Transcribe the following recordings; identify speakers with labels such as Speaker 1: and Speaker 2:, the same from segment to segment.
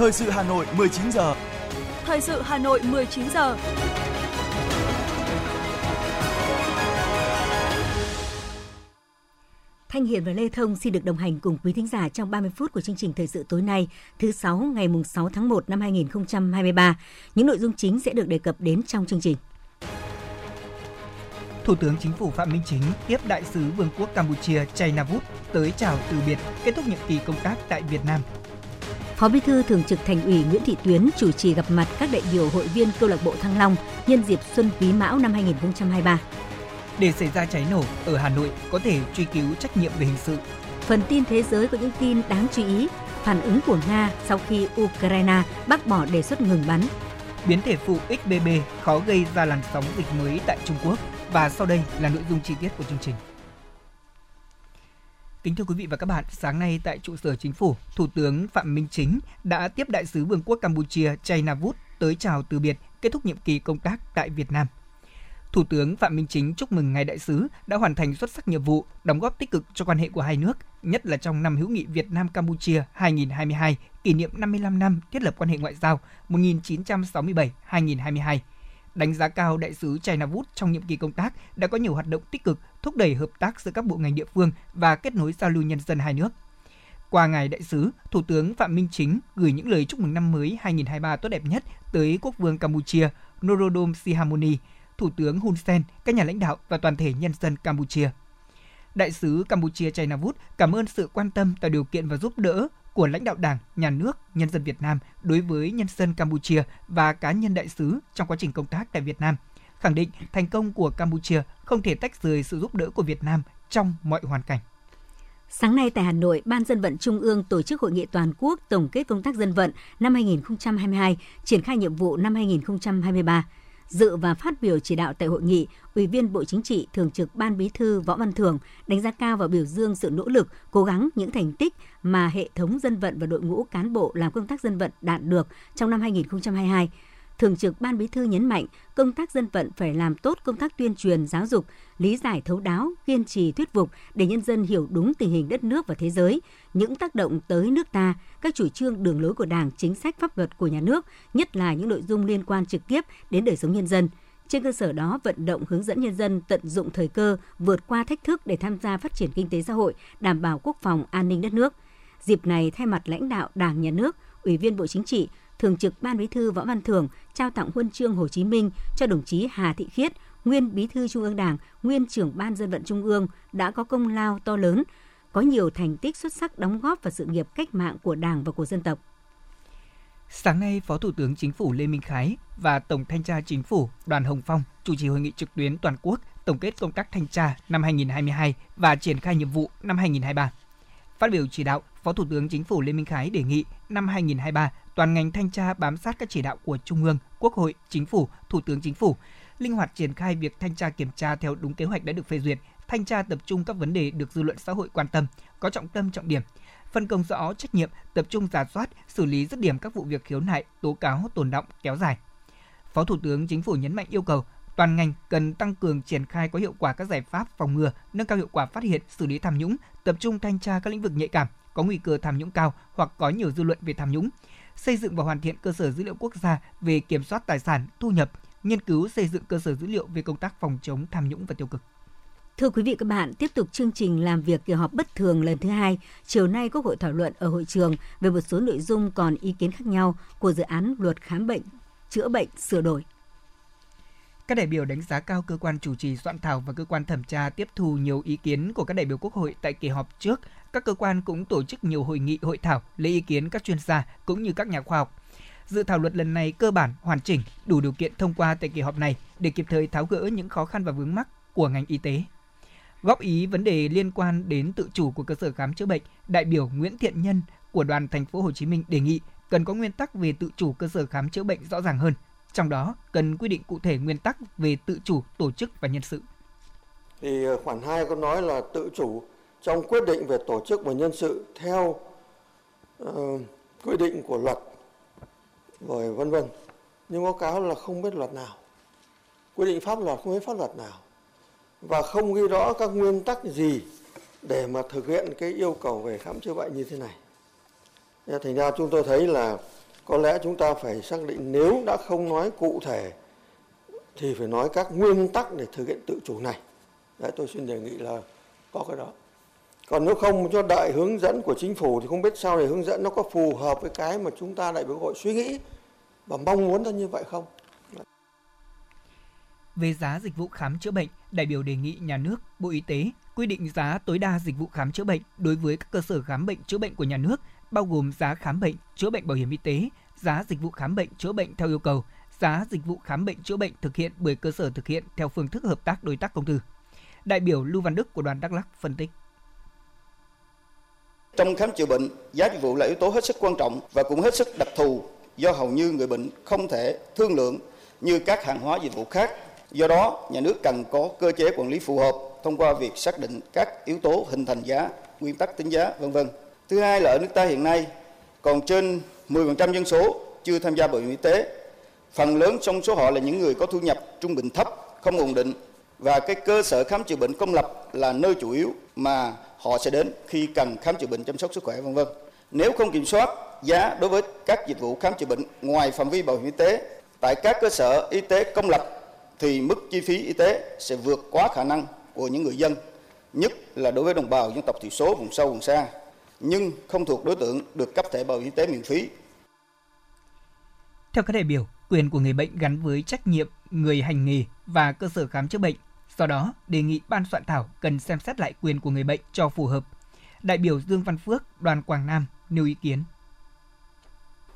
Speaker 1: Thời sự Hà Nội 19 giờ.
Speaker 2: Thời sự Hà Nội 19 giờ.
Speaker 3: Thanh Hiền và Lê Thông xin được đồng hành cùng quý thính giả trong 30 phút của chương trình thời sự tối nay, thứ 6 ngày 6 tháng 1 năm 2023. Những nội dung chính sẽ được đề cập đến trong chương trình.
Speaker 4: Thủ tướng Chính phủ Phạm Minh Chính tiếp đại sứ Vương quốc Campuchia Chay Navut tới chào từ biệt kết thúc nhiệm kỳ công tác tại Việt Nam.
Speaker 3: Phó Bí thư Thường trực Thành ủy Nguyễn Thị Tuyến chủ trì gặp mặt các đại biểu hội viên câu lạc bộ Thăng Long nhân dịp Xuân Quý Mão năm 2023.
Speaker 4: Để xảy ra cháy nổ ở Hà Nội có thể truy cứu trách nhiệm về hình sự.
Speaker 3: Phần tin thế giới có những tin đáng chú ý, phản ứng của Nga sau khi Ukraine bác bỏ đề xuất ngừng bắn.
Speaker 4: Biến thể phụ XBB khó gây ra làn sóng dịch mới tại Trung Quốc và sau đây là nội dung chi tiết của chương trình. Kính thưa quý vị và các bạn, sáng nay tại trụ sở chính phủ, Thủ tướng Phạm Minh Chính đã tiếp đại sứ Vương quốc Campuchia Chay Navut tới chào từ biệt kết thúc nhiệm kỳ công tác tại Việt Nam. Thủ tướng Phạm Minh Chính chúc mừng ngài đại sứ đã hoàn thành xuất sắc nhiệm vụ, đóng góp tích cực cho quan hệ của hai nước, nhất là trong năm hữu nghị Việt Nam Campuchia 2022, kỷ niệm 55 năm thiết lập quan hệ ngoại giao 1967-2022 đánh giá cao đại sứ China Wood trong nhiệm kỳ công tác đã có nhiều hoạt động tích cực thúc đẩy hợp tác giữa các bộ ngành địa phương và kết nối giao lưu nhân dân hai nước. Qua ngài đại sứ, Thủ tướng Phạm Minh Chính gửi những lời chúc mừng năm mới 2023 tốt đẹp nhất tới Quốc vương Campuchia Norodom Sihamoni, Thủ tướng Hun Sen, các nhà lãnh đạo và toàn thể nhân dân Campuchia. Đại sứ Campuchia China cảm ơn sự quan tâm tạo điều kiện và giúp đỡ của lãnh đạo Đảng, Nhà nước, nhân dân Việt Nam đối với nhân dân Campuchia và cá nhân đại sứ trong quá trình công tác tại Việt Nam, khẳng định thành công của Campuchia không thể tách rời sự giúp đỡ của Việt Nam trong mọi hoàn cảnh.
Speaker 3: Sáng nay tại Hà Nội, Ban dân vận Trung ương tổ chức hội nghị toàn quốc tổng kết công tác dân vận năm 2022, triển khai nhiệm vụ năm 2023. Dự và phát biểu chỉ đạo tại hội nghị, Ủy viên Bộ Chính trị, Thường trực Ban Bí thư Võ Văn Thưởng đánh giá cao và biểu dương sự nỗ lực, cố gắng những thành tích mà hệ thống dân vận và đội ngũ cán bộ làm công tác dân vận đạt được trong năm 2022 Thường trực Ban Bí thư nhấn mạnh, công tác dân vận phải làm tốt công tác tuyên truyền, giáo dục, lý giải thấu đáo, kiên trì thuyết phục để nhân dân hiểu đúng tình hình đất nước và thế giới, những tác động tới nước ta, các chủ trương đường lối của Đảng, chính sách pháp luật của nhà nước, nhất là những nội dung liên quan trực tiếp đến đời sống nhân dân. Trên cơ sở đó, vận động hướng dẫn nhân dân tận dụng thời cơ, vượt qua thách thức để tham gia phát triển kinh tế xã hội, đảm bảo quốc phòng an ninh đất nước. Dịp này, thay mặt lãnh đạo Đảng, Nhà nước, Ủy viên Bộ Chính trị, Thường trực Ban Bí thư Võ Văn Thưởng trao tặng huân chương Hồ Chí Minh cho đồng chí Hà Thị Khiết, nguyên Bí thư Trung ương Đảng, nguyên trưởng Ban dân vận Trung ương đã có công lao to lớn, có nhiều thành tích xuất sắc đóng góp vào sự nghiệp cách mạng của Đảng và của dân tộc.
Speaker 4: Sáng nay, Phó Thủ tướng Chính phủ Lê Minh Khái và Tổng Thanh tra Chính phủ Đoàn Hồng Phong chủ trì hội nghị trực tuyến toàn quốc tổng kết công tác thanh tra năm 2022 và triển khai nhiệm vụ năm 2023. Phát biểu chỉ đạo, Phó Thủ tướng Chính phủ Lê Minh Khái đề nghị năm 2023 toàn ngành thanh tra bám sát các chỉ đạo của Trung ương, Quốc hội, Chính phủ, Thủ tướng Chính phủ, linh hoạt triển khai việc thanh tra kiểm tra theo đúng kế hoạch đã được phê duyệt, thanh tra tập trung các vấn đề được dư luận xã hội quan tâm, có trọng tâm trọng điểm, phân công rõ trách nhiệm, tập trung giả soát, xử lý dứt điểm các vụ việc khiếu nại, tố cáo tồn động kéo dài. Phó Thủ tướng Chính phủ nhấn mạnh yêu cầu toàn ngành cần tăng cường triển khai có hiệu quả các giải pháp phòng ngừa, nâng cao hiệu quả phát hiện, xử lý tham nhũng, tập trung thanh tra các lĩnh vực nhạy cảm, có nguy cơ tham nhũng cao hoặc có nhiều dư luận về tham nhũng, xây dựng và hoàn thiện cơ sở dữ liệu quốc gia về kiểm soát tài sản, thu nhập, nghiên cứu xây dựng cơ sở dữ liệu về công tác phòng chống tham nhũng và tiêu cực.
Speaker 3: Thưa quý vị các bạn, tiếp tục chương trình làm việc kỳ họp bất thường lần thứ hai, chiều nay Quốc hội thảo luận ở hội trường về một số nội dung còn ý kiến khác nhau của dự án luật khám bệnh, chữa bệnh sửa đổi.
Speaker 4: Các đại biểu đánh giá cao cơ quan chủ trì soạn thảo và cơ quan thẩm tra tiếp thu nhiều ý kiến của các đại biểu Quốc hội tại kỳ họp trước. Các cơ quan cũng tổ chức nhiều hội nghị, hội thảo lấy ý kiến các chuyên gia cũng như các nhà khoa học. Dự thảo luật lần này cơ bản hoàn chỉnh, đủ điều kiện thông qua tại kỳ họp này để kịp thời tháo gỡ những khó khăn và vướng mắc của ngành y tế. Góp ý vấn đề liên quan đến tự chủ của cơ sở khám chữa bệnh, đại biểu Nguyễn Thiện Nhân của đoàn thành phố Hồ Chí Minh đề nghị cần có nguyên tắc về tự chủ cơ sở khám chữa bệnh rõ ràng hơn, trong đó cần quy định cụ thể nguyên tắc về tự chủ tổ chức và nhân sự.
Speaker 5: Thì ờ, khoản 2 có nói là tự chủ trong quyết định về tổ chức và nhân sự theo uh, quy định của luật rồi vân vân. Nhưng báo cáo là không biết luật nào. Quy định pháp luật không biết pháp luật nào. Và không ghi rõ các nguyên tắc gì để mà thực hiện cái yêu cầu về khám chữa bệnh như thế này. Thành ra chúng tôi thấy là có lẽ chúng ta phải xác định nếu đã không nói cụ thể thì phải nói các nguyên tắc để thực hiện tự chủ này. Đấy, tôi xin đề nghị là có cái đó. Còn nếu không cho đại hướng dẫn của chính phủ thì không biết sau này hướng dẫn nó có phù hợp với cái mà chúng ta đại biểu hội suy nghĩ và mong muốn là như vậy không.
Speaker 4: Về giá dịch vụ khám chữa bệnh, đại biểu đề nghị nhà nước, Bộ Y tế quy định giá tối đa dịch vụ khám chữa bệnh đối với các cơ sở khám bệnh chữa bệnh của nhà nước, bao gồm giá khám bệnh, chữa bệnh bảo hiểm y tế, giá dịch vụ khám bệnh chữa bệnh theo yêu cầu, giá dịch vụ khám bệnh chữa bệnh thực hiện bởi cơ sở thực hiện theo phương thức hợp tác đối tác công tư. Đại biểu Lưu Văn Đức của đoàn Đắk Lắk phân tích.
Speaker 1: Trong khám chữa bệnh, giá dịch vụ là yếu tố hết sức quan trọng và cũng hết sức đặc thù do hầu như người bệnh không thể thương lượng như các hàng hóa dịch vụ khác. Do đó, nhà nước cần có cơ chế quản lý phù hợp thông qua việc xác định các yếu tố hình thành giá, nguyên tắc tính giá, vân vân. Thứ hai là ở nước ta hiện nay còn trên 10% dân số chưa tham gia bảo hiểm y tế. Phần lớn trong số họ là những người có thu nhập trung bình thấp, không ổn định và cái cơ sở khám chữa bệnh công lập là nơi chủ yếu mà họ sẽ đến khi cần khám chữa bệnh chăm sóc sức khỏe vân vân. Nếu không kiểm soát giá đối với các dịch vụ khám chữa bệnh ngoài phạm vi bảo hiểm y tế tại các cơ sở y tế công lập thì mức chi phí y tế sẽ vượt quá khả năng của những người dân, nhất là đối với đồng bào dân tộc thiểu số vùng sâu vùng xa, nhưng không thuộc đối tượng được cấp thẻ bảo hiểm y tế miễn phí.
Speaker 4: Theo các đại biểu, quyền của người bệnh gắn với trách nhiệm người hành nghề và cơ sở khám chữa bệnh. Do đó, đề nghị ban soạn thảo cần xem xét lại quyền của người bệnh cho phù hợp. Đại biểu Dương Văn Phước, đoàn Quảng Nam nêu ý kiến.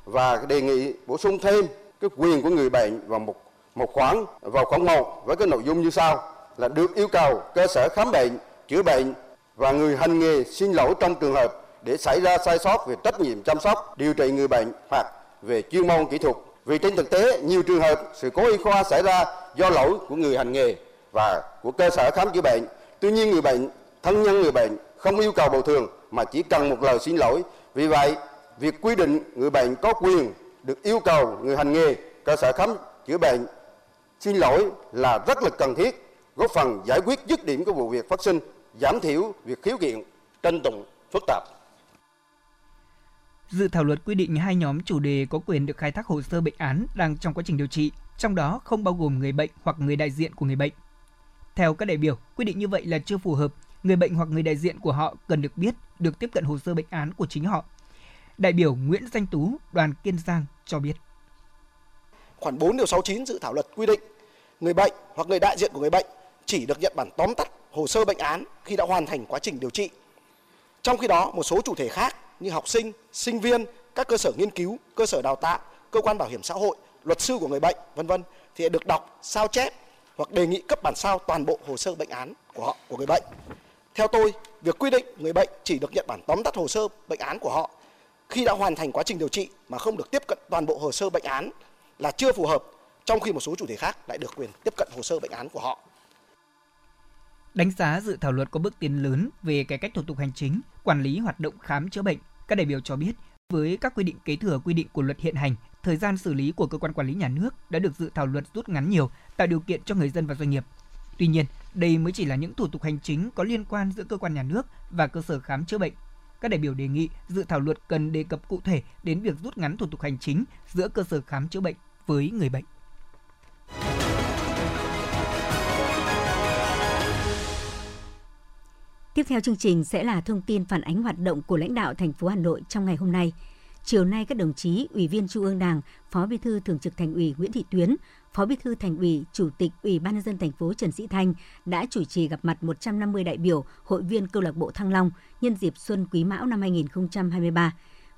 Speaker 6: Và đề nghị bổ sung thêm cái quyền của người bệnh vào một một khoản vào khoản 1 với cái nội dung như sau là được yêu cầu cơ sở khám bệnh, chữa bệnh và người hành nghề xin lỗi trong trường hợp để xảy ra sai sót về trách nhiệm chăm sóc, điều trị người bệnh hoặc về chuyên môn kỹ thuật. Vì trên thực tế, nhiều trường hợp sự cố y khoa xảy ra do lỗi của người hành nghề và của cơ sở khám chữa bệnh. Tuy nhiên người bệnh, thân nhân người bệnh không yêu cầu bồi thường mà chỉ cần một lời xin lỗi. Vì vậy, việc quy định người bệnh có quyền được yêu cầu người hành nghề, cơ sở khám chữa bệnh xin lỗi là rất là cần thiết, góp phần giải quyết dứt điểm các vụ việc phát sinh, giảm thiểu việc khiếu kiện, tranh tụng phức tạp.
Speaker 4: Dự thảo luật quy định hai nhóm chủ đề có quyền được khai thác hồ sơ bệnh án đang trong quá trình điều trị, trong đó không bao gồm người bệnh hoặc người đại diện của người bệnh. Theo các đại biểu, quy định như vậy là chưa phù hợp, người bệnh hoặc người đại diện của họ cần được biết, được tiếp cận hồ sơ bệnh án của chính họ. Đại biểu Nguyễn Danh Tú, đoàn Kiên Giang cho biết.
Speaker 7: Khoản 4 điều 69 dự thảo luật quy định người bệnh hoặc người đại diện của người bệnh chỉ được nhận bản tóm tắt hồ sơ bệnh án khi đã hoàn thành quá trình điều trị. Trong khi đó, một số chủ thể khác như học sinh, sinh viên, các cơ sở nghiên cứu, cơ sở đào tạo, cơ quan bảo hiểm xã hội, luật sư của người bệnh, vân vân thì được đọc, sao chép hoặc đề nghị cấp bản sao toàn bộ hồ sơ bệnh án của họ của người bệnh. Theo tôi, việc quy định người bệnh chỉ được nhận bản tóm tắt hồ sơ bệnh án của họ khi đã hoàn thành quá trình điều trị mà không được tiếp cận toàn bộ hồ sơ bệnh án là chưa phù hợp trong khi một số chủ thể khác lại được quyền tiếp cận hồ sơ bệnh án của họ.
Speaker 4: Đánh giá dự thảo luật có bước tiến lớn về cải cách thủ tục hành chính, quản lý hoạt động khám chữa bệnh, các đại biểu cho biết với các quy định kế thừa quy định của luật hiện hành, thời gian xử lý của cơ quan quản lý nhà nước đã được dự thảo luật rút ngắn nhiều, tạo điều kiện cho người dân và doanh nghiệp. Tuy nhiên, đây mới chỉ là những thủ tục hành chính có liên quan giữa cơ quan nhà nước và cơ sở khám chữa bệnh. Các đại biểu đề nghị dự thảo luật cần đề cập cụ thể đến việc rút ngắn thủ tục hành chính giữa cơ sở khám chữa bệnh với người bệnh.
Speaker 3: Tiếp theo chương trình sẽ là thông tin phản ánh hoạt động của lãnh đạo thành phố Hà Nội trong ngày hôm nay. Chiều nay các đồng chí Ủy viên Trung ương Đảng, Phó Bí thư Thường trực Thành ủy Nguyễn Thị Tuyến, Phó Bí thư Thành ủy, Chủ tịch Ủy ban nhân dân thành phố Trần Sĩ Thanh đã chủ trì gặp mặt 150 đại biểu, hội viên câu lạc bộ Thăng Long nhân dịp Xuân Quý Mão năm 2023.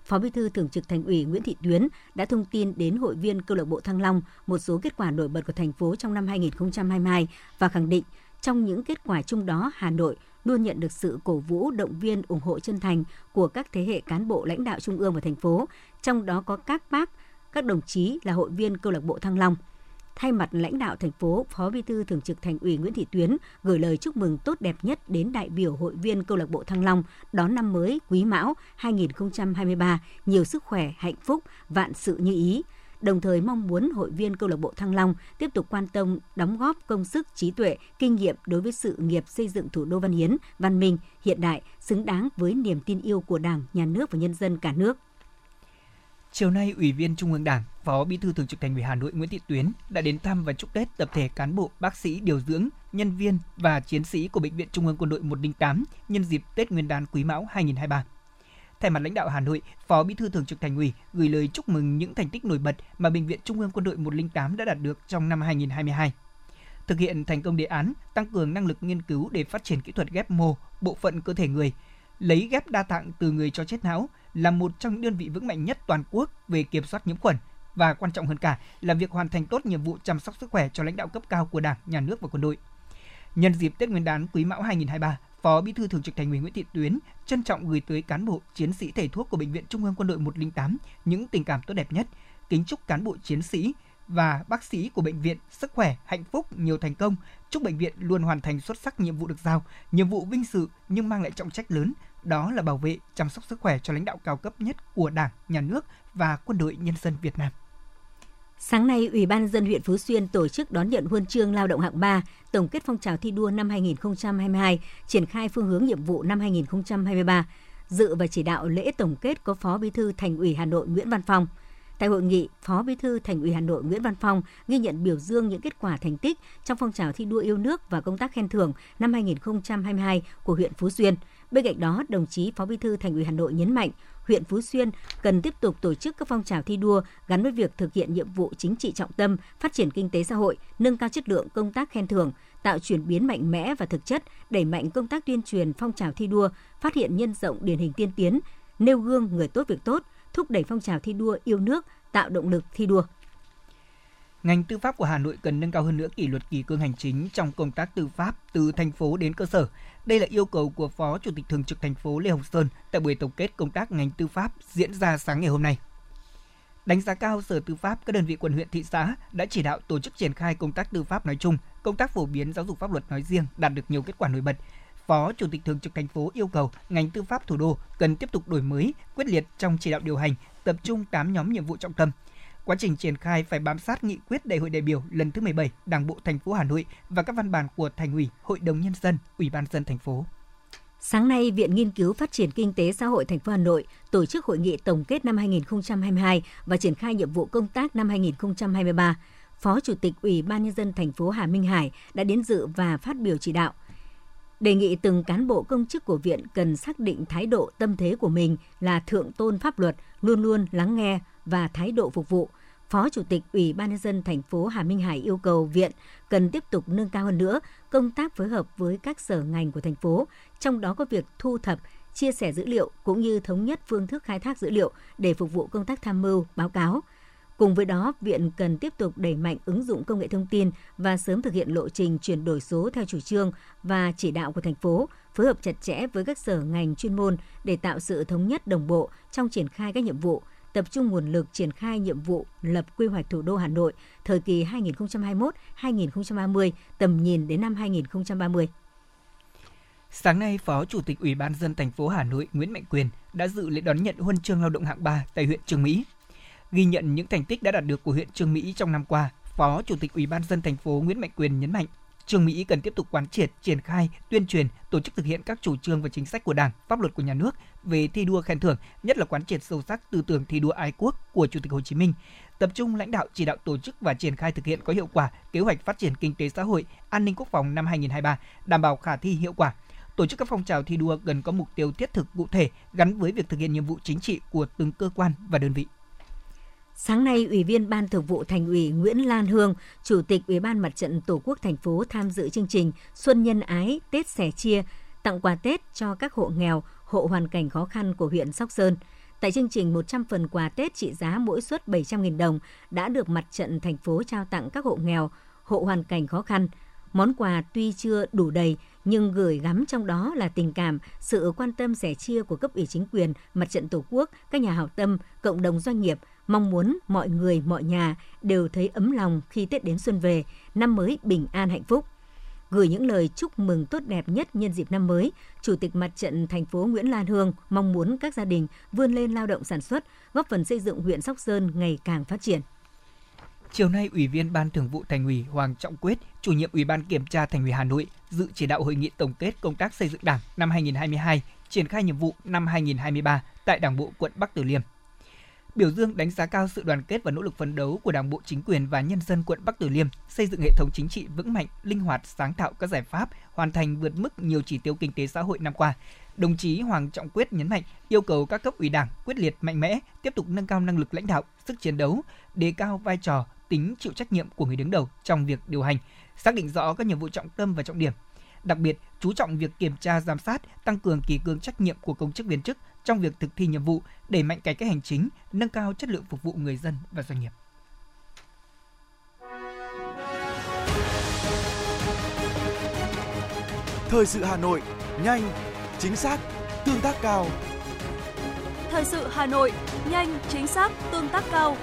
Speaker 3: Phó Bí thư Thường trực Thành ủy Nguyễn Thị Tuyến đã thông tin đến hội viên câu lạc bộ Thăng Long một số kết quả nổi bật của thành phố trong năm 2022 và khẳng định trong những kết quả chung đó, Hà Nội luôn nhận được sự cổ vũ, động viên, ủng hộ chân thành của các thế hệ cán bộ lãnh đạo trung ương và thành phố, trong đó có các bác, các đồng chí là hội viên câu lạc bộ Thăng Long. Thay mặt lãnh đạo thành phố, Phó Bí thư Thường trực Thành ủy Nguyễn Thị Tuyến gửi lời chúc mừng tốt đẹp nhất đến đại biểu hội viên câu lạc bộ Thăng Long đón năm mới Quý Mão 2023, nhiều sức khỏe, hạnh phúc, vạn sự như ý đồng thời mong muốn hội viên câu lạc bộ Thăng Long tiếp tục quan tâm, đóng góp công sức, trí tuệ, kinh nghiệm đối với sự nghiệp xây dựng thủ đô văn hiến, văn minh, hiện đại, xứng đáng với niềm tin yêu của Đảng, Nhà nước và nhân dân cả nước.
Speaker 4: Chiều nay, Ủy viên Trung ương Đảng, Phó Bí thư Thường trực Thành ủy Hà Nội Nguyễn Thị Tuyến đã đến thăm và chúc Tết tập thể cán bộ, bác sĩ, điều dưỡng, nhân viên và chiến sĩ của Bệnh viện Trung ương Quân đội 108 nhân dịp Tết Nguyên đán Quý Mão 2023. Thay mặt lãnh đạo Hà Nội, Phó Bí thư Thường trực Thành ủy gửi lời chúc mừng những thành tích nổi bật mà Bệnh viện Trung ương Quân đội 108 đã đạt được trong năm 2022. Thực hiện thành công đề án tăng cường năng lực nghiên cứu để phát triển kỹ thuật ghép mô, bộ phận cơ thể người, lấy ghép đa tạng từ người cho chết não là một trong những đơn vị vững mạnh nhất toàn quốc về kiểm soát nhiễm khuẩn và quan trọng hơn cả là việc hoàn thành tốt nhiệm vụ chăm sóc sức khỏe cho lãnh đạo cấp cao của Đảng, Nhà nước và quân đội. Nhân dịp Tết Nguyên đán Quý Mão 2023, Phó Bí thư Thường trực Thành ủy Nguyễn Thị Tuyến trân trọng gửi tới cán bộ, chiến sĩ thầy thuốc của Bệnh viện Trung ương Quân đội 108 những tình cảm tốt đẹp nhất, kính chúc cán bộ chiến sĩ và bác sĩ của bệnh viện sức khỏe, hạnh phúc, nhiều thành công. Chúc bệnh viện luôn hoàn thành xuất sắc nhiệm vụ được giao, nhiệm vụ vinh dự nhưng mang lại trọng trách lớn, đó là bảo vệ, chăm sóc sức khỏe cho lãnh đạo cao cấp nhất của Đảng, Nhà nước và quân đội nhân dân Việt Nam.
Speaker 3: Sáng nay, Ủy ban dân huyện Phú Xuyên tổ chức đón nhận huân chương lao động hạng 3, tổng kết phong trào thi đua năm 2022, triển khai phương hướng nhiệm vụ năm 2023. Dự và chỉ đạo lễ tổng kết có Phó Bí thư Thành ủy Hà Nội Nguyễn Văn Phong. Tại hội nghị, Phó Bí thư Thành ủy Hà Nội Nguyễn Văn Phong ghi nhận biểu dương những kết quả thành tích trong phong trào thi đua yêu nước và công tác khen thưởng năm 2022 của huyện Phú Xuyên. Bên cạnh đó, đồng chí Phó Bí thư Thành ủy Hà Nội nhấn mạnh, huyện Phú Xuyên cần tiếp tục tổ chức các phong trào thi đua gắn với việc thực hiện nhiệm vụ chính trị trọng tâm, phát triển kinh tế xã hội, nâng cao chất lượng công tác khen thưởng, tạo chuyển biến mạnh mẽ và thực chất, đẩy mạnh công tác tuyên truyền phong trào thi đua, phát hiện nhân rộng điển hình tiên tiến, nêu gương người tốt việc tốt, thúc đẩy phong trào thi đua yêu nước, tạo động lực thi đua.
Speaker 4: Ngành tư pháp của Hà Nội cần nâng cao hơn nữa kỷ luật kỷ cương hành chính trong công tác tư pháp từ thành phố đến cơ sở. Đây là yêu cầu của Phó Chủ tịch Thường trực thành phố Lê Hồng Sơn tại buổi tổng kết công tác ngành tư pháp diễn ra sáng ngày hôm nay. Đánh giá cao Sở Tư pháp, các đơn vị quận huyện thị xã đã chỉ đạo tổ chức triển khai công tác tư pháp nói chung, công tác phổ biến giáo dục pháp luật nói riêng đạt được nhiều kết quả nổi bật. Phó Chủ tịch Thường trực thành phố yêu cầu ngành tư pháp thủ đô cần tiếp tục đổi mới, quyết liệt trong chỉ đạo điều hành, tập trung 8 nhóm nhiệm vụ trọng tâm, Quá trình triển khai phải bám sát nghị quyết Đại hội đại biểu lần thứ 17 Đảng bộ thành phố Hà Nội và các văn bản của Thành ủy, Hội đồng nhân dân, Ủy ban dân thành phố.
Speaker 3: Sáng nay, Viện Nghiên cứu Phát triển Kinh tế Xã hội thành phố Hà Nội tổ chức hội nghị tổng kết năm 2022 và triển khai nhiệm vụ công tác năm 2023. Phó Chủ tịch Ủy ban nhân dân thành phố Hà Minh Hải đã đến dự và phát biểu chỉ đạo. Đề nghị từng cán bộ công chức của viện cần xác định thái độ tâm thế của mình là thượng tôn pháp luật, luôn luôn lắng nghe và thái độ phục vụ, Phó Chủ tịch Ủy ban nhân dân thành phố Hà Minh Hải yêu cầu viện cần tiếp tục nâng cao hơn nữa công tác phối hợp với các sở ngành của thành phố, trong đó có việc thu thập, chia sẻ dữ liệu cũng như thống nhất phương thức khai thác dữ liệu để phục vụ công tác tham mưu, báo cáo. Cùng với đó, viện cần tiếp tục đẩy mạnh ứng dụng công nghệ thông tin và sớm thực hiện lộ trình chuyển đổi số theo chủ trương và chỉ đạo của thành phố, phối hợp chặt chẽ với các sở ngành chuyên môn để tạo sự thống nhất đồng bộ trong triển khai các nhiệm vụ, tập trung nguồn lực triển khai nhiệm vụ lập quy hoạch thủ đô Hà Nội thời kỳ 2021-2030, tầm nhìn đến năm 2030.
Speaker 4: Sáng nay, Phó Chủ tịch Ủy ban dân thành phố Hà Nội Nguyễn Mạnh Quyền đã dự lễ đón nhận huân chương lao động hạng 3 tại huyện Trường Mỹ. Ghi nhận những thành tích đã đạt được của huyện Trường Mỹ trong năm qua, Phó Chủ tịch Ủy ban dân thành phố Nguyễn Mạnh Quyền nhấn mạnh Trường Mỹ cần tiếp tục quán triệt, triển khai, tuyên truyền, tổ chức thực hiện các chủ trương và chính sách của Đảng, pháp luật của nhà nước về thi đua khen thưởng, nhất là quán triệt sâu sắc tư tưởng thi đua ái quốc của Chủ tịch Hồ Chí Minh, tập trung lãnh đạo chỉ đạo tổ chức và triển khai thực hiện có hiệu quả kế hoạch phát triển kinh tế xã hội, an ninh quốc phòng năm 2023, đảm bảo khả thi hiệu quả. Tổ chức các phong trào thi đua cần có mục tiêu thiết thực cụ thể gắn với việc thực hiện nhiệm vụ chính trị của từng cơ quan và đơn vị.
Speaker 3: Sáng nay, Ủy viên Ban Thường vụ Thành ủy Nguyễn Lan Hương, Chủ tịch Ủy ban Mặt trận Tổ quốc thành phố tham dự chương trình Xuân Nhân Ái Tết sẻ chia, tặng quà Tết cho các hộ nghèo, hộ hoàn cảnh khó khăn của huyện Sóc Sơn. Tại chương trình, 100 phần quà Tết trị giá mỗi suất 700.000 đồng đã được mặt trận thành phố trao tặng các hộ nghèo, hộ hoàn cảnh khó khăn. Món quà tuy chưa đủ đầy nhưng gửi gắm trong đó là tình cảm, sự quan tâm sẻ chia của cấp ủy chính quyền, mặt trận Tổ quốc, các nhà hảo tâm, cộng đồng doanh nghiệp, mong muốn mọi người, mọi nhà đều thấy ấm lòng khi Tết đến xuân về, năm mới bình an hạnh phúc. Gửi những lời chúc mừng tốt đẹp nhất nhân dịp năm mới, Chủ tịch Mặt trận thành phố Nguyễn Lan Hương mong muốn các gia đình vươn lên lao động sản xuất, góp phần xây dựng huyện Sóc Sơn ngày càng phát triển.
Speaker 4: Chiều nay, Ủy viên Ban Thường vụ Thành ủy Hoàng Trọng Quyết, chủ nhiệm Ủy ban Kiểm tra Thành ủy Hà Nội dự chỉ đạo hội nghị tổng kết công tác xây dựng Đảng năm 2022, triển khai nhiệm vụ năm 2023 tại Đảng bộ quận Bắc Từ Liêm biểu dương đánh giá cao sự đoàn kết và nỗ lực phấn đấu của Đảng bộ chính quyền và nhân dân quận Bắc Từ Liêm xây dựng hệ thống chính trị vững mạnh, linh hoạt, sáng tạo các giải pháp, hoàn thành vượt mức nhiều chỉ tiêu kinh tế xã hội năm qua. Đồng chí Hoàng Trọng Quyết nhấn mạnh yêu cầu các cấp ủy Đảng quyết liệt mạnh mẽ, tiếp tục nâng cao năng lực lãnh đạo, sức chiến đấu, đề cao vai trò, tính chịu trách nhiệm của người đứng đầu trong việc điều hành, xác định rõ các nhiệm vụ trọng tâm và trọng điểm. Đặc biệt, chú trọng việc kiểm tra giám sát, tăng cường kỳ cương trách nhiệm của công chức viên chức trong việc thực thi nhiệm vụ, đẩy mạnh cải cách hành chính, nâng cao chất lượng phục vụ người dân và doanh nghiệp.
Speaker 8: Thời sự Hà Nội, nhanh, chính xác, tương tác cao.
Speaker 2: Thời sự Hà Nội, nhanh, chính xác, tương tác cao.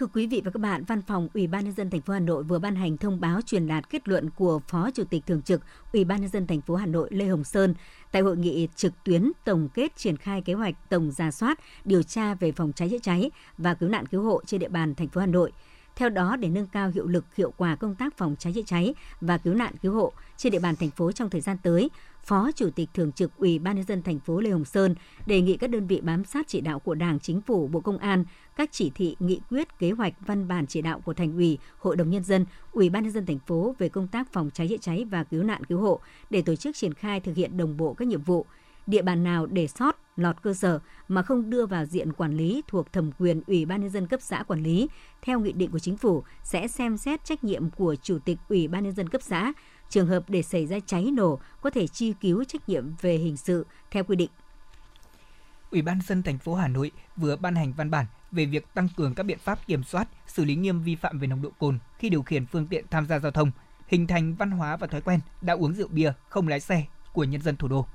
Speaker 3: Thưa quý vị và các bạn, Văn phòng Ủy ban nhân dân thành phố Hà Nội vừa ban hành thông báo truyền đạt kết luận của Phó Chủ tịch thường trực Ủy ban nhân dân thành phố Hà Nội Lê Hồng Sơn tại hội nghị trực tuyến tổng kết triển khai kế hoạch tổng ra soát, điều tra về phòng cháy chữa cháy và cứu nạn cứu hộ trên địa bàn thành phố Hà Nội. Theo đó, để nâng cao hiệu lực hiệu quả công tác phòng cháy chữa cháy và cứu nạn cứu hộ trên địa bàn thành phố trong thời gian tới, Phó Chủ tịch Thường trực Ủy ban nhân dân thành phố Lê Hồng Sơn đề nghị các đơn vị bám sát chỉ đạo của Đảng, Chính phủ, Bộ Công an, các chỉ thị, nghị quyết, kế hoạch, văn bản chỉ đạo của Thành ủy, Hội đồng nhân dân, Ủy ban nhân dân thành phố về công tác phòng cháy chữa cháy và cứu nạn cứu hộ để tổ chức triển khai thực hiện đồng bộ các nhiệm vụ. Địa bàn nào để sót, lọt cơ sở mà không đưa vào diện quản lý thuộc thẩm quyền Ủy ban nhân dân cấp xã quản lý theo nghị định của chính phủ sẽ xem xét trách nhiệm của Chủ tịch Ủy ban nhân dân cấp xã, trường hợp để xảy ra cháy nổ có thể chi cứu trách nhiệm về hình sự theo quy định.
Speaker 4: Ủy ban dân thành phố Hà Nội vừa ban hành văn bản về việc tăng cường các biện pháp kiểm soát, xử lý nghiêm vi phạm về nồng độ cồn khi điều khiển phương tiện tham gia giao thông, hình thành văn hóa và thói quen đã uống rượu bia không lái xe của nhân dân thủ đô.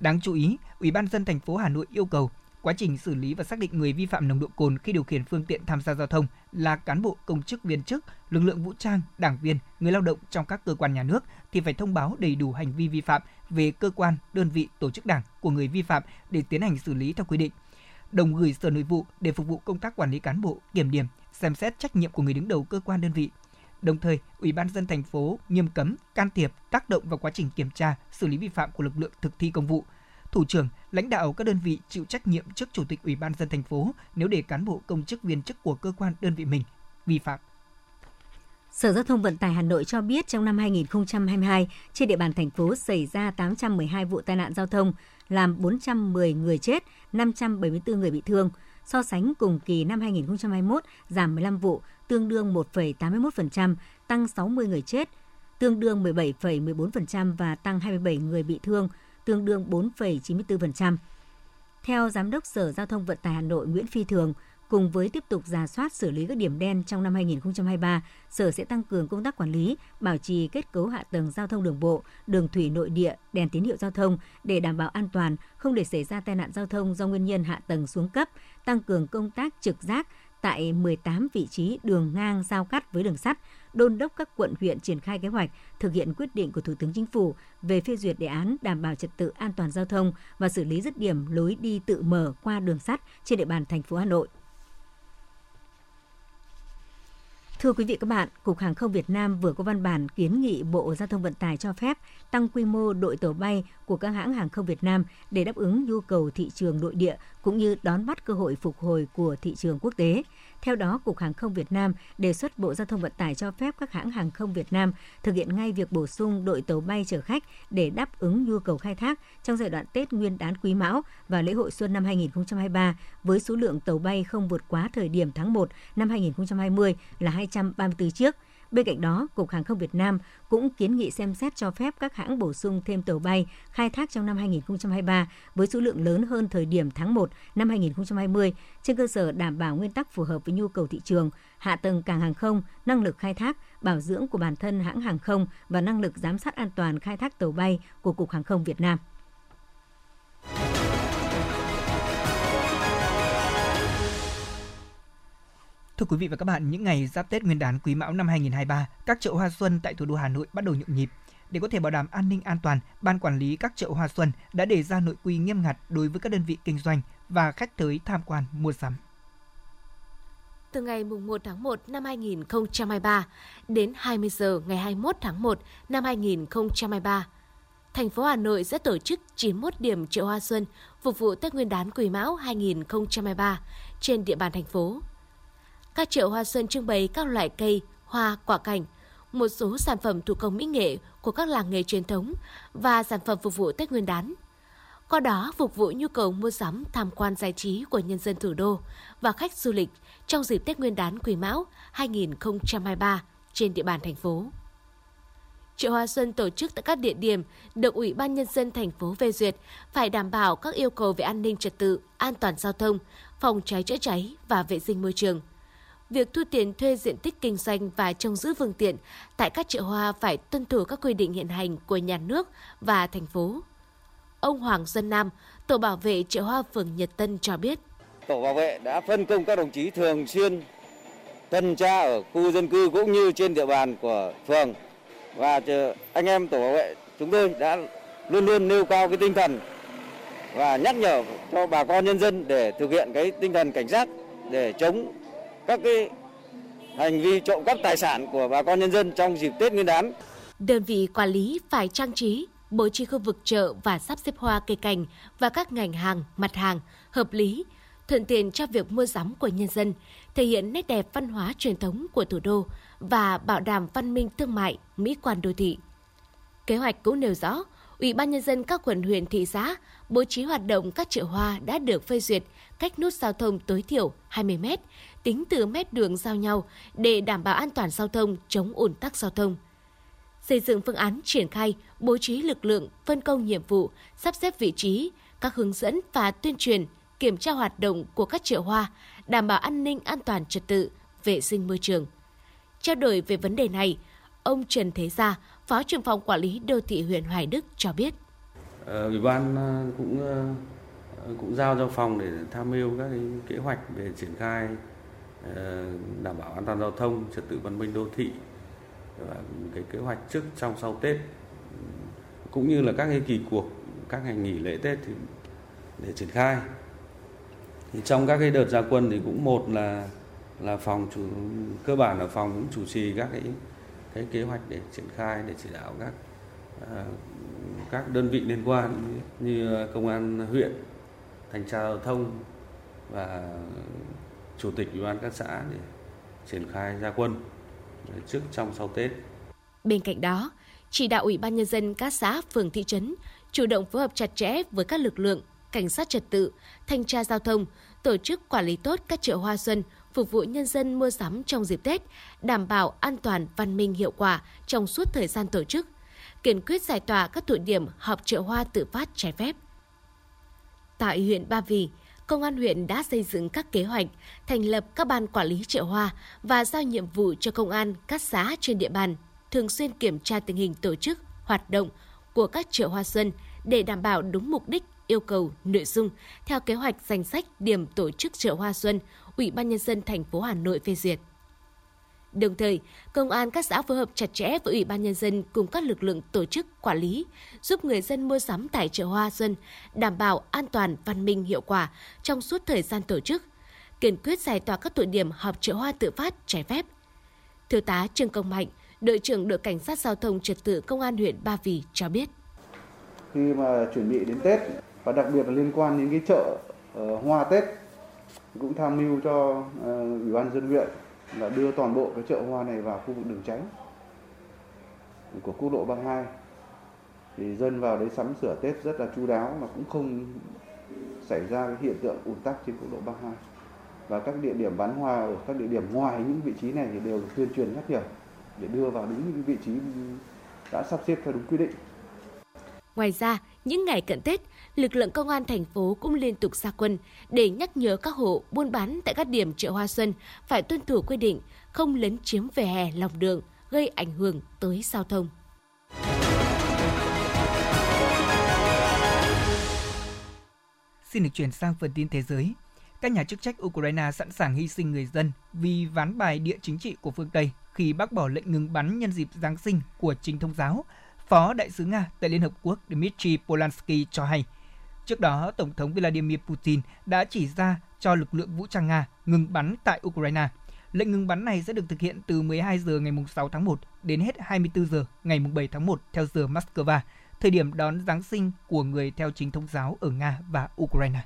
Speaker 4: Đáng chú ý, Ủy ban dân thành phố Hà Nội yêu cầu quá trình xử lý và xác định người vi phạm nồng độ cồn khi điều khiển phương tiện tham gia giao thông là cán bộ công chức viên chức, lực lượng vũ trang, đảng viên, người lao động trong các cơ quan nhà nước thì phải thông báo đầy đủ hành vi vi phạm về cơ quan, đơn vị, tổ chức đảng của người vi phạm để tiến hành xử lý theo quy định. Đồng gửi Sở Nội vụ để phục vụ công tác quản lý cán bộ, kiểm điểm, xem xét trách nhiệm của người đứng đầu cơ quan đơn vị. Đồng thời, Ủy ban dân thành phố nghiêm cấm can thiệp tác động vào quá trình kiểm tra, xử lý vi phạm của lực lượng thực thi công vụ, thủ trưởng, lãnh đạo các đơn vị chịu trách nhiệm trước chủ tịch Ủy ban dân thành phố nếu để cán bộ công chức viên chức của cơ quan đơn vị mình vi phạm.
Speaker 3: Sở Giao thông Vận tải Hà Nội cho biết trong năm 2022, trên địa bàn thành phố xảy ra 812 vụ tai nạn giao thông, làm 410 người chết, 574 người bị thương. So sánh cùng kỳ năm 2021, giảm 15 vụ, tương đương 1,81%, tăng 60 người chết, tương đương 17,14% và tăng 27 người bị thương, tương đương 4,94%. Theo Giám đốc Sở Giao thông Vận tải Hà Nội Nguyễn Phi Thường, cùng với tiếp tục giả soát xử lý các điểm đen trong năm 2023, Sở sẽ tăng cường công tác quản lý, bảo trì kết cấu hạ tầng giao thông đường bộ, đường thủy nội địa, đèn tín hiệu giao thông để đảm bảo an toàn, không để xảy ra tai nạn giao thông do nguyên nhân hạ tầng xuống cấp, tăng cường công tác trực giác tại 18 vị trí đường ngang giao cắt với đường sắt đôn đốc các quận huyện triển khai kế hoạch thực hiện quyết định của Thủ tướng Chính phủ về phê duyệt đề án đảm bảo trật tự an toàn giao thông và xử lý dứt điểm lối đi tự mở qua đường sắt trên địa bàn thành phố Hà Nội. Thưa quý vị các bạn, Cục Hàng không Việt Nam vừa có văn bản kiến nghị Bộ Giao thông Vận tải cho phép tăng quy mô đội tàu bay của các hãng hàng không Việt Nam để đáp ứng nhu cầu thị trường nội địa cũng như đón bắt cơ hội phục hồi của thị trường quốc tế. Theo đó, Cục Hàng không Việt Nam đề xuất Bộ Giao thông Vận tải cho phép các hãng hàng không Việt Nam thực hiện ngay việc bổ sung đội tàu bay chở khách để đáp ứng nhu cầu khai thác trong giai đoạn Tết Nguyên đán Quý Mão và lễ hội xuân năm 2023 với số lượng tàu bay không vượt quá thời điểm tháng 1 năm 2020 là 234 chiếc. Bên cạnh đó, Cục Hàng không Việt Nam cũng kiến nghị xem xét cho phép các hãng bổ sung thêm tàu bay khai thác trong năm 2023 với số lượng lớn hơn thời điểm tháng 1 năm 2020 trên cơ sở đảm bảo nguyên tắc phù hợp với nhu cầu thị trường, hạ tầng cảng hàng không, năng lực khai thác, bảo dưỡng của bản thân hãng hàng không và năng lực giám sát an toàn khai thác tàu bay của Cục Hàng không Việt Nam.
Speaker 4: Thưa quý vị và các bạn, những ngày giáp Tết Nguyên đán Quý Mão năm 2023, các chợ hoa xuân tại thủ đô Hà Nội bắt đầu nhộn nhịp. Để có thể bảo đảm an ninh an toàn, Ban quản lý các chợ hoa xuân đã đề ra nội quy nghiêm ngặt đối với các đơn vị kinh doanh và khách tới tham quan mua sắm.
Speaker 9: Từ ngày 1 tháng 1 năm 2023 đến 20 giờ ngày 21 tháng 1 năm 2023, thành phố Hà Nội sẽ tổ chức 91 điểm chợ hoa xuân phục vụ Tết Nguyên đán Quý Mão 2023 trên địa bàn thành phố. Các chợ hoa xuân trưng bày các loại cây, hoa, quả cảnh, một số sản phẩm thủ công mỹ nghệ của các làng nghề truyền thống và sản phẩm phục vụ Tết Nguyên đán. Qua đó phục vụ nhu cầu mua sắm, tham quan giải trí của nhân dân thủ đô và khách du lịch trong dịp Tết Nguyên đán Quý Mão 2023 trên địa bàn thành phố. Chợ Hoa Xuân tổ chức tại các địa điểm được Ủy ban Nhân dân thành phố phê duyệt phải đảm bảo các yêu cầu về an ninh trật tự, an toàn giao thông, phòng cháy chữa cháy và vệ sinh môi trường. Việc thu tiền thuê diện tích kinh doanh và trông giữ phương tiện tại các chợ hoa phải tuân thủ các quy định hiện hành của nhà nước và thành phố. Ông Hoàng Xuân Nam, tổ bảo vệ chợ hoa phường Nhật Tân cho biết.
Speaker 10: Tổ bảo vệ đã phân công các đồng chí thường xuyên tuần tra ở khu dân cư cũng như trên địa bàn của phường và anh em tổ bảo vệ chúng tôi đã luôn luôn nêu cao cái tinh thần và nhắc nhở cho bà con nhân dân để thực hiện cái tinh thần cảnh giác để chống các cái hành vi trộm cắp tài sản của bà con nhân dân trong dịp Tết Nguyên đán.
Speaker 9: Đơn vị quản lý phải trang trí, bố trí khu vực chợ và sắp xếp hoa cây cảnh và các ngành hàng, mặt hàng hợp lý, thuận tiện cho việc mua sắm của nhân dân, thể hiện nét đẹp văn hóa truyền thống của thủ đô và bảo đảm văn minh thương mại, mỹ quan đô thị. Kế hoạch cũng nêu rõ, Ủy ban nhân dân các quận huyện thị xã bố trí hoạt động các chợ hoa đã được phê duyệt cách nút giao thông tối thiểu 20 m, tính từ mét đường giao nhau để đảm bảo an toàn giao thông, chống ủn tắc giao thông. Xây dựng phương án triển khai, bố trí lực lượng, phân công nhiệm vụ, sắp xếp vị trí, các hướng dẫn và tuyên truyền, kiểm tra hoạt động của các chợ hoa, đảm bảo an ninh an toàn trật tự, vệ sinh môi trường. Trao đổi về vấn đề này, ông Trần Thế Gia, Phó trưởng phòng quản lý đô thị huyện Hoài Đức cho biết.
Speaker 11: Ờ, ủy ban ờ, cũng ờ, cũng giao cho phòng để tham mưu các cái kế hoạch về triển khai Ờ, đảm bảo an toàn giao thông, trật tự văn minh đô thị và cái kế hoạch trước trong sau Tết cũng như là các cái kỳ cuộc các ngày nghỉ lễ Tết thì để triển khai. Thì trong các cái đợt gia quân thì cũng một là là phòng chủ cơ bản là phòng cũng chủ trì các cái cái kế hoạch để triển khai để chỉ đạo các à, các đơn vị liên quan như công an huyện, thanh tra giao thông và chủ tịch ủy ban các xã để triển khai gia quân trước trong sau Tết.
Speaker 9: Bên cạnh đó, chỉ đạo Ủy ban nhân dân các xã, phường thị trấn chủ động phối hợp chặt chẽ với các lực lượng cảnh sát trật tự, thanh tra giao thông, tổ chức quản lý tốt các chợ hoa xuân, phục vụ nhân dân mua sắm trong dịp Tết, đảm bảo an toàn, văn minh hiệu quả trong suốt thời gian tổ chức, kiên quyết giải tỏa các tụ điểm họp chợ hoa tự phát trái phép. Tại huyện Ba Vì, Công an huyện đã xây dựng các kế hoạch, thành lập các ban quản lý chợ hoa và giao nhiệm vụ cho công an các xã trên địa bàn thường xuyên kiểm tra tình hình tổ chức, hoạt động của các chợ hoa xuân để đảm bảo đúng mục đích, yêu cầu, nội dung theo kế hoạch danh sách điểm tổ chức chợ hoa xuân Ủy ban nhân dân thành phố Hà Nội phê duyệt. Đồng thời, công an các xã phối hợp chặt chẽ với Ủy ban nhân dân cùng các lực lượng tổ chức quản lý, giúp người dân mua sắm tại chợ Hoa Xuân đảm bảo an toàn, văn minh, hiệu quả trong suốt thời gian tổ chức, kiên quyết giải tỏa các tụ điểm họp chợ hoa tự phát trái phép. Thiếu tá Trương Công Mạnh, đội trưởng đội cảnh sát giao thông trật tự công an huyện Ba Vì cho biết.
Speaker 12: Khi mà chuẩn bị đến Tết và đặc biệt là liên quan đến cái chợ uh, hoa Tết cũng tham mưu cho uh, ủy ban dân huyện là đưa toàn bộ cái chợ hoa này vào khu vực đường tránh của quốc lộ 32 thì dân vào đấy sắm sửa Tết rất là chu đáo mà cũng không xảy ra cái hiện tượng ùn tắc trên quốc lộ 32 và các địa điểm bán hoa ở các địa điểm ngoài những vị trí này thì đều được tuyên truyền nhắc nhở để đưa vào đúng những vị trí đã sắp xếp theo đúng quy định.
Speaker 9: Ngoài ra, những ngày cận Tết, lực lượng công an thành phố cũng liên tục ra quân để nhắc nhở các hộ buôn bán tại các điểm chợ hoa xuân phải tuân thủ quy định, không lấn chiếm vỉa hè lòng đường, gây ảnh hưởng tới giao thông.
Speaker 4: Xin được chuyển sang phần tin thế giới. Các nhà chức trách Ukraine sẵn sàng hy sinh người dân vì ván bài địa chính trị của phương Tây khi bác bỏ lệnh ngừng bắn nhân dịp Giáng sinh của chính thông giáo Phó Đại sứ Nga tại Liên Hợp Quốc Dmitry Polanski cho hay, Trước đó, Tổng thống Vladimir Putin đã chỉ ra cho lực lượng vũ trang Nga ngừng bắn tại Ukraine. Lệnh ngừng bắn này sẽ được thực hiện từ 12 giờ ngày 6 tháng 1 đến hết 24 giờ ngày 7 tháng 1 theo giờ Moscow, thời điểm đón Giáng sinh của người theo chính thống giáo ở Nga và Ukraine.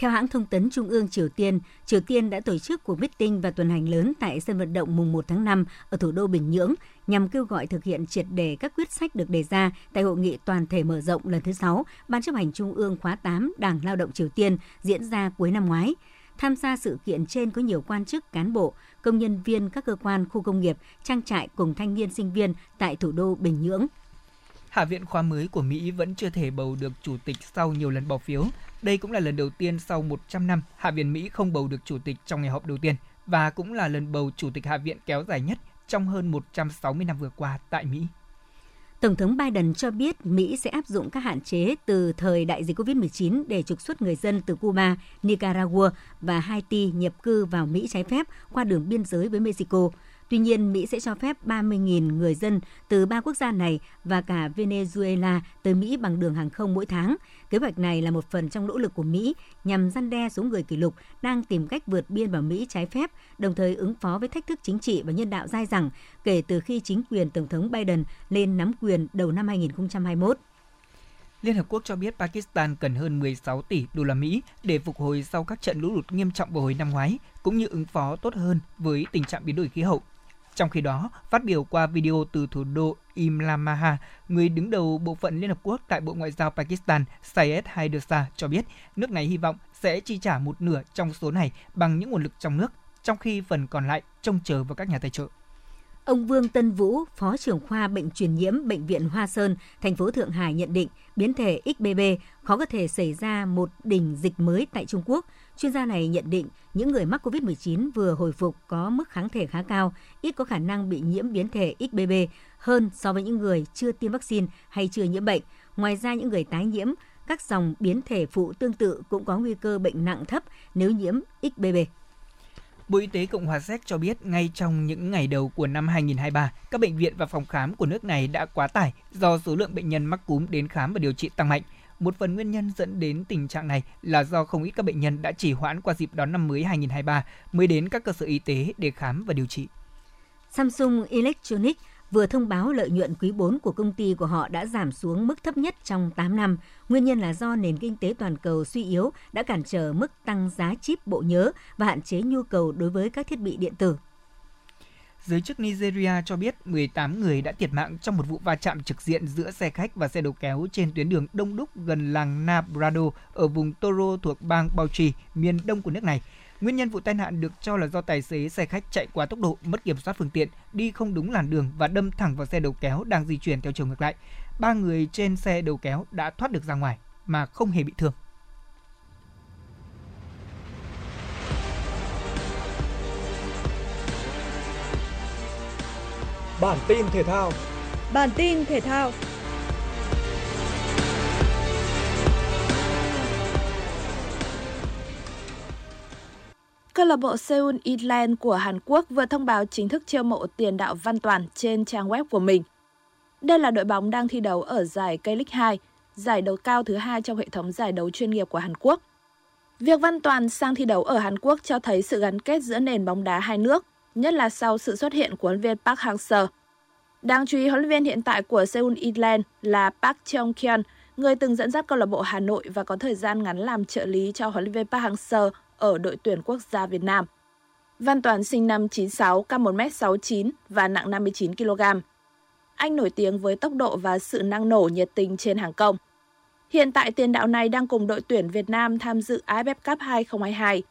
Speaker 3: Theo hãng thông tấn Trung ương Triều Tiên, Triều Tiên đã tổ chức cuộc meeting và tuần hành lớn tại sân vận động mùng 1 tháng 5 ở thủ đô Bình Nhưỡng nhằm kêu gọi thực hiện triệt đề các quyết sách được đề ra tại hội nghị toàn thể mở rộng lần thứ 6 Ban chấp hành Trung ương khóa 8 Đảng Lao động Triều Tiên diễn ra cuối năm ngoái. Tham gia sự kiện trên có nhiều quan chức, cán bộ, công nhân viên các cơ quan, khu công nghiệp, trang trại cùng thanh niên sinh viên tại thủ đô Bình Nhưỡng.
Speaker 4: Hạ viện khóa mới của Mỹ vẫn chưa thể bầu được chủ tịch sau nhiều lần bỏ phiếu. Đây cũng là lần đầu tiên sau 100 năm Hạ viện Mỹ không bầu được chủ tịch trong ngày họp đầu tiên và cũng là lần bầu chủ tịch Hạ viện kéo dài nhất trong hơn 160 năm vừa qua tại Mỹ.
Speaker 3: Tổng thống Biden cho biết Mỹ sẽ áp dụng các hạn chế từ thời đại dịch COVID-19 để trục xuất người dân từ Cuba, Nicaragua và Haiti nhập cư vào Mỹ trái phép qua đường biên giới với Mexico. Tuy nhiên, Mỹ sẽ cho phép 30.000 người dân từ ba quốc gia này và cả Venezuela tới Mỹ bằng đường hàng không mỗi tháng. Kế hoạch này là một phần trong nỗ lực của Mỹ nhằm răn đe số người kỷ lục đang tìm cách vượt biên vào Mỹ trái phép, đồng thời ứng phó với thách thức chính trị và nhân đạo dai dẳng kể từ khi chính quyền Tổng thống Biden lên nắm quyền đầu năm 2021.
Speaker 4: Liên Hợp Quốc cho biết Pakistan cần hơn 16 tỷ đô la Mỹ để phục hồi sau các trận lũ lụt nghiêm trọng vào hồi năm ngoái, cũng như ứng phó tốt hơn với tình trạng biến đổi khí hậu. Trong khi đó, phát biểu qua video từ thủ đô Imlamaha, người đứng đầu bộ phận Liên Hợp Quốc tại Bộ Ngoại giao Pakistan Syed Haidersa cho biết nước này hy vọng sẽ chi trả một nửa trong số này bằng những nguồn lực trong nước, trong khi phần còn lại trông chờ vào các nhà tài trợ.
Speaker 3: Ông Vương Tân Vũ, Phó trưởng khoa bệnh truyền nhiễm Bệnh viện Hoa Sơn, thành phố Thượng Hải nhận định biến thể XBB khó có thể xảy ra một đỉnh dịch mới tại Trung Quốc. Chuyên gia này nhận định những người mắc COVID-19 vừa hồi phục có mức kháng thể khá cao, ít có khả năng bị nhiễm biến thể XBB hơn so với những người chưa tiêm vaccine hay chưa nhiễm bệnh. Ngoài ra những người tái nhiễm, các dòng biến thể phụ tương tự cũng có nguy cơ bệnh nặng thấp nếu nhiễm XBB.
Speaker 4: Bộ Y tế Cộng hòa Séc cho biết ngay trong những ngày đầu của năm 2023, các bệnh viện và phòng khám của nước này đã quá tải do số lượng bệnh nhân mắc cúm đến khám và điều trị tăng mạnh. Một phần nguyên nhân dẫn đến tình trạng này là do không ít các bệnh nhân đã chỉ hoãn qua dịp đón năm mới 2023 mới đến các cơ sở y tế để khám và điều trị.
Speaker 3: Samsung Electronics vừa thông báo lợi nhuận quý 4 của công ty của họ đã giảm xuống mức thấp nhất trong 8 năm. Nguyên nhân là do nền kinh tế toàn cầu suy yếu, đã cản trở mức tăng giá chip bộ nhớ và hạn chế nhu cầu đối với các thiết bị điện tử.
Speaker 4: Giới chức Nigeria cho biết 18 người đã thiệt mạng trong một vụ va chạm trực diện giữa xe khách và xe đầu kéo trên tuyến đường đông đúc gần làng Nabrado ở vùng Toro thuộc bang Bauchi, miền đông của nước này. Nguyên nhân vụ tai nạn được cho là do tài xế xe khách chạy quá tốc độ, mất kiểm soát phương tiện, đi không đúng làn đường và đâm thẳng vào xe đầu kéo đang di chuyển theo chiều ngược lại. Ba người trên xe đầu kéo đã thoát được ra ngoài mà không hề bị thương.
Speaker 8: Bản tin thể thao
Speaker 2: Bản tin thể thao Câu lạc bộ Seoul Inland của Hàn Quốc vừa thông báo chính thức chiêu mộ tiền đạo Văn Toàn trên trang web của mình. Đây là đội bóng đang thi đấu ở giải K-League 2, giải đấu cao thứ hai trong hệ thống giải đấu chuyên nghiệp của Hàn Quốc. Việc Văn Toàn sang thi đấu ở Hàn Quốc cho thấy sự gắn kết giữa nền bóng đá hai nước, nhất là sau sự xuất hiện của huấn viên Park Hang-seo. Đáng chú ý, huấn luyện viên hiện tại của Seoul Inland là Park Cheong-kyun, người từng dẫn dắt câu lạc bộ Hà Nội và có thời gian ngắn làm trợ lý cho huấn luyện viên Park Hang-seo ở đội tuyển quốc gia Việt Nam. Văn Toàn sinh năm 96, cao 1m69 và nặng 59 kg. Anh nổi tiếng với tốc độ và sự năng nổ nhiệt tình trên hàng công. Hiện tại tiền đạo này đang cùng đội tuyển Việt Nam tham dự AFF Cup 2022.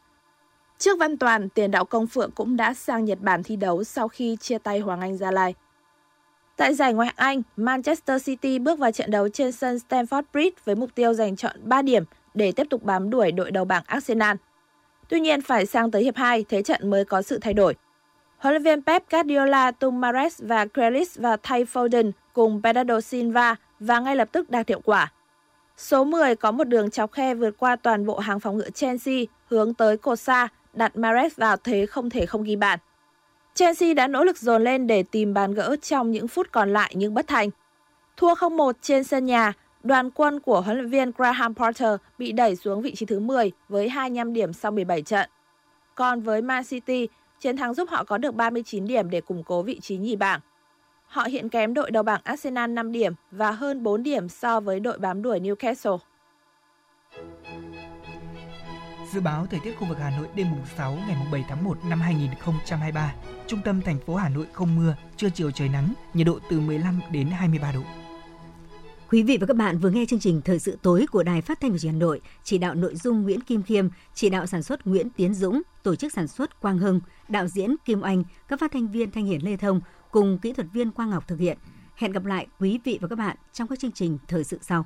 Speaker 2: Trước Văn Toàn, tiền đạo Công Phượng cũng đã sang Nhật Bản thi đấu sau khi chia tay Hoàng Anh Gia Lai. Tại giải Ngoại hạng Anh, Manchester City bước vào trận đấu trên sân Stamford Bridge với mục tiêu giành chọn 3 điểm để tiếp tục bám đuổi đội đầu bảng Arsenal. Tuy nhiên phải sang tới hiệp 2 thế trận mới có sự thay đổi. Huấn luyện viên Pep Guardiola tung Mares và Grealish vào thay Foden cùng Bernardo Silva và ngay lập tức đạt hiệu quả. Số 10 có một đường chọc khe vượt qua toàn bộ hàng phòng ngự Chelsea hướng tới cột xa, đặt Mares vào thế không thể không ghi bàn. Chelsea đã nỗ lực dồn lên để tìm bàn gỡ trong những phút còn lại nhưng bất thành. Thua 0-1 trên sân nhà, Đoàn quân của huấn luyện viên Graham Potter bị đẩy xuống vị trí thứ 10 với 25 điểm sau 17 trận. Còn với Man City, chiến thắng giúp họ có được 39 điểm để củng cố vị trí nhì bảng. Họ hiện kém đội đầu bảng Arsenal 5 điểm và hơn 4 điểm so với đội bám đuổi Newcastle.
Speaker 4: Dự báo thời tiết khu vực Hà Nội đêm mùng 6 ngày mùng 7 tháng 1 năm 2023. Trung tâm thành phố Hà Nội không mưa, trưa chiều trời nắng, nhiệt độ từ 15 đến 23 độ.
Speaker 3: Quý vị và các bạn vừa nghe chương trình Thời sự tối của Đài Phát thanh và Truyền hình Hà Nội, chỉ đạo nội dung Nguyễn Kim Khiêm, chỉ đạo sản xuất Nguyễn Tiến Dũng, tổ chức sản xuất Quang Hưng, đạo diễn Kim Anh, các phát thanh viên Thanh Hiển Lê Thông cùng kỹ thuật viên Quang Ngọc thực hiện. Hẹn gặp lại quý vị và các bạn trong các chương trình thời sự sau.